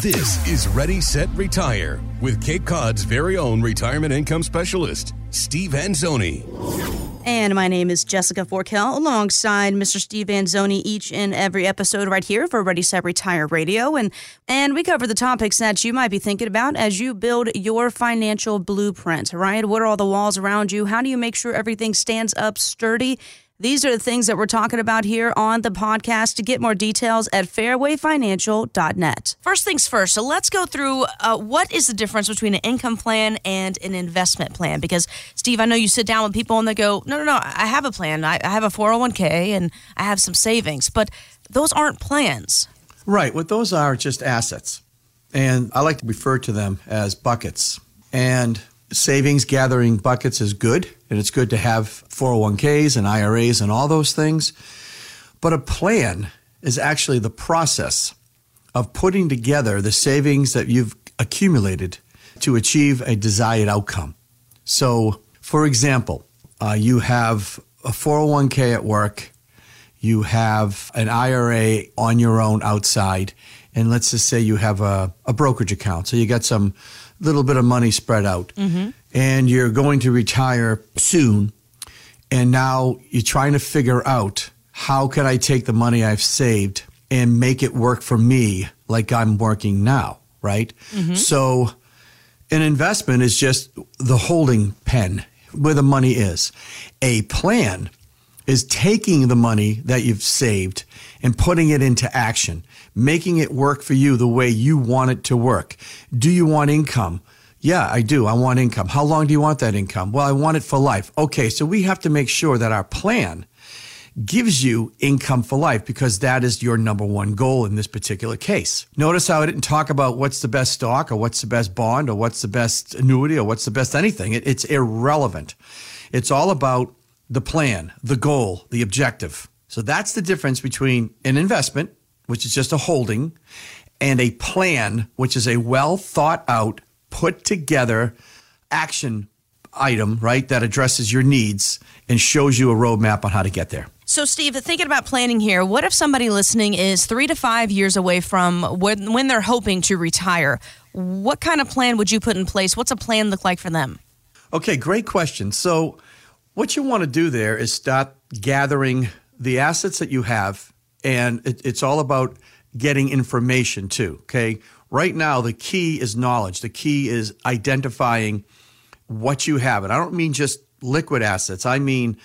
This is Ready, Set, Retire with Cape Cod's very own retirement income specialist, Steve Anzoni. And my name is Jessica Forkel alongside Mr. Steve Anzoni each and every episode right here for Ready Set Retire Radio. And and we cover the topics that you might be thinking about as you build your financial blueprint, right? What are all the walls around you? How do you make sure everything stands up sturdy? These are the things that we're talking about here on the podcast. To get more details at fairwayfinancial.net. First things first, so let's go through uh, what is the difference between an income plan and an investment plan? Because, Steve, I know you sit down with people and they go, no, no, no, I have a plan. I, I have a 401k and I have some savings, but those aren't plans. Right. What those are just assets. And I like to refer to them as buckets. And savings gathering buckets is good, and it's good to have 401ks and IRAs and all those things. But a plan is actually the process of putting together the savings that you've accumulated to achieve a desired outcome. So, for example, uh, you have a 401k at work, you have an IRA on your own outside, and let's just say you have a, a brokerage account. So you got some little bit of money spread out, mm-hmm. and you're going to retire soon, and now you're trying to figure out how can I take the money I've saved and make it work for me like I'm working now, right? Mm-hmm. So an investment is just the holding pen where the money is. A plan is taking the money that you've saved and putting it into action, making it work for you the way you want it to work. Do you want income? Yeah, I do. I want income. How long do you want that income? Well, I want it for life. Okay, so we have to make sure that our plan gives you income for life because that is your number one goal in this particular case. Notice how I didn't talk about what's the best stock or what's the best bond or what's the best annuity or what's the best anything. It, it's irrelevant. It's all about the plan, the goal, the objective. So that's the difference between an investment, which is just a holding, and a plan, which is a well thought out, put together action item, right, that addresses your needs and shows you a roadmap on how to get there. So, Steve, thinking about planning here, what if somebody listening is three to five years away from when, when they're hoping to retire? What kind of plan would you put in place? What's a plan look like for them? Okay, great question. So, what you want to do there is start gathering the assets that you have, and it, it's all about getting information too. Okay. Right now, the key is knowledge. The key is identifying what you have. And I don't mean just liquid assets, I mean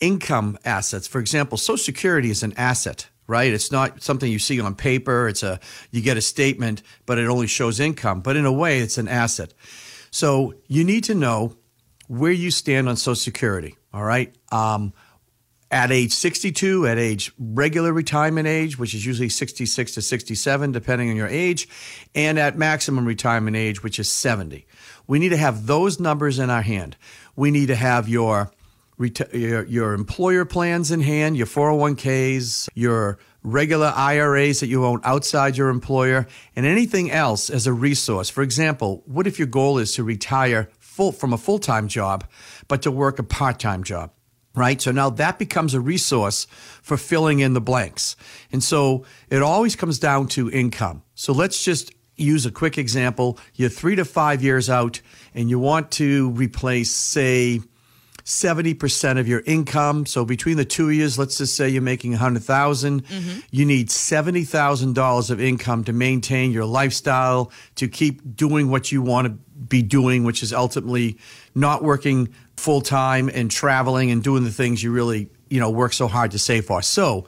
income assets. For example, Social Security is an asset right? It's not something you see on paper. It's a you get a statement, but it only shows income. But in a way, it's an asset. So you need to know where you stand on Social Security. All right. Um, at age 62, at age regular retirement age, which is usually 66 to 67, depending on your age, and at maximum retirement age, which is 70. We need to have those numbers in our hand. We need to have your your, your employer plans in hand, your 401ks, your regular IRAs that you own outside your employer, and anything else as a resource. For example, what if your goal is to retire full from a full-time job, but to work a part-time job? right? So now that becomes a resource for filling in the blanks. And so it always comes down to income. So let's just use a quick example. You're three to five years out and you want to replace, say, 70% of your income. So between the two years, let's just say you're making 100,000, mm-hmm. you need $70,000 of income to maintain your lifestyle, to keep doing what you want to be doing, which is ultimately not working full time and traveling and doing the things you really, you know, work so hard to save for. So,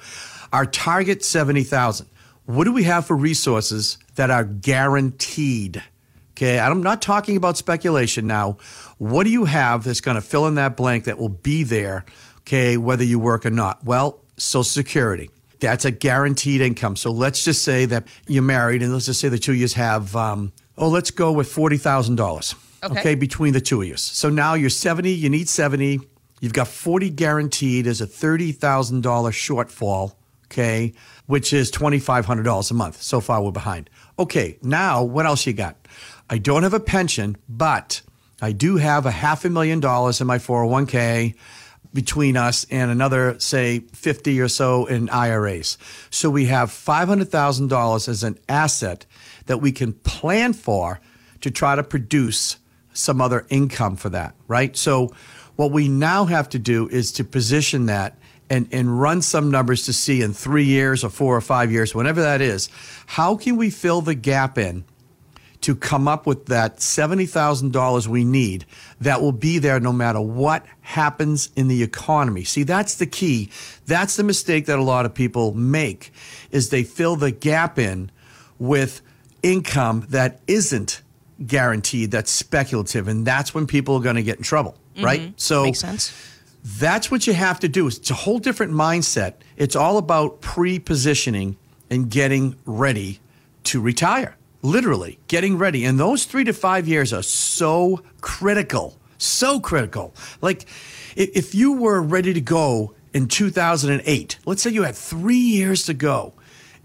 our target 70,000. What do we have for resources that are guaranteed? Okay, I'm not talking about speculation now. What do you have that's going to fill in that blank that will be there, okay, whether you work or not? Well, Social Security. That's a guaranteed income. So let's just say that you're married, and let's just say the two years have, um, oh, let's go with $40,000 okay. okay, between the two of you. So now you're 70, you need 70, you've got 40 guaranteed as a $30,000 shortfall, okay, which is $2,500 a month. So far, we're behind. Okay, now what else you got? I don't have a pension, but I do have a half a million dollars in my 401k. between us and another, say, 50 or so in IRAs. So we have $500,000 as an asset that we can plan for to try to produce some other income for that, right? So what we now have to do is to position that and, and run some numbers to see in three years or four or five years, whenever that is, how can we fill the gap in to come up with that $70,000 we need that will be there no matter what happens in the economy. See, that's the key. That's the mistake that a lot of people make is they fill the gap in with income that isn't guaranteed, that's speculative, and that's when people are going to get in trouble, mm-hmm. right? So Makes sense. That's what you have to do. It's a whole different mindset. It's all about pre-positioning and getting ready to retire literally getting ready. And those three to five years are so critical, so critical. Like if you were ready to go in 2008, let's say you had three years to go,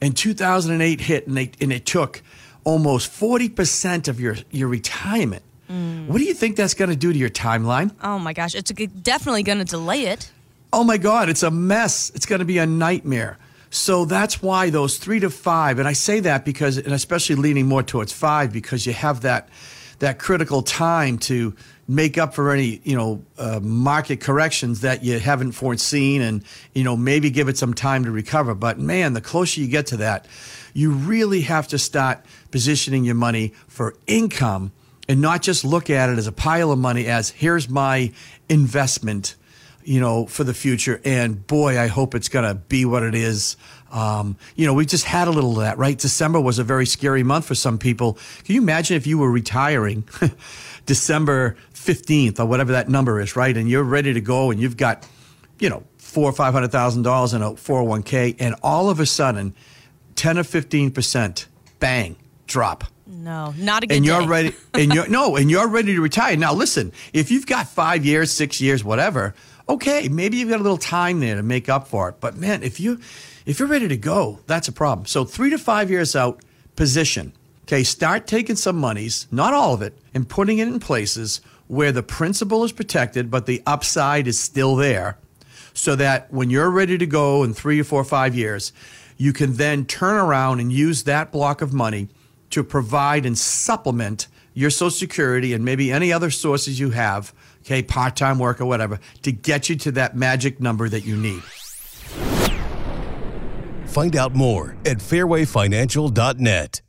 and 2008 hit, and, they, and it took almost 40% of your, your retirement. Mm. What do you think that's going to do to your timeline? Oh my gosh, it's definitely going to delay it. Oh my God, it's a mess. It's going to be a nightmare. So that's why those three to five, and I say that because, and especially leaning more towards five, because you have that that critical time to make up for any you know uh, market corrections that you haven't foreseen, and you know maybe give it some time to recover. But man, the closer you get to that, you really have to start positioning your money for income and not just look at it as a pile of money as here's my investment you know, for the future. And boy, I hope it's going to be what it is. Um, you know, we just had a little of that, right? December was a very scary month for some people. Can you imagine if you were retiring December 15th or whatever that number is, right? And you're ready to go and you've got, you know, four or five hundred thousand dollars in a 401k, and all of a sudden, 10 or 15 percent, bang, drop. No, not again. And you're day. ready, and you're no, and you're ready to retire. Now, listen, if you've got five years, six years, whatever, okay, maybe you've got a little time there to make up for it. But man, if you if you're ready to go, that's a problem. So three to five years out, position. Okay, start taking some monies, not all of it, and putting it in places where the principal is protected, but the upside is still there. So that when you're ready to go in three or four or five years, you can then turn around and use that block of money to provide and supplement your Social Security and maybe any other sources you have okay, part time work or whatever, to get you to that magic number that you need. Find out more at fairwayfinancial.net.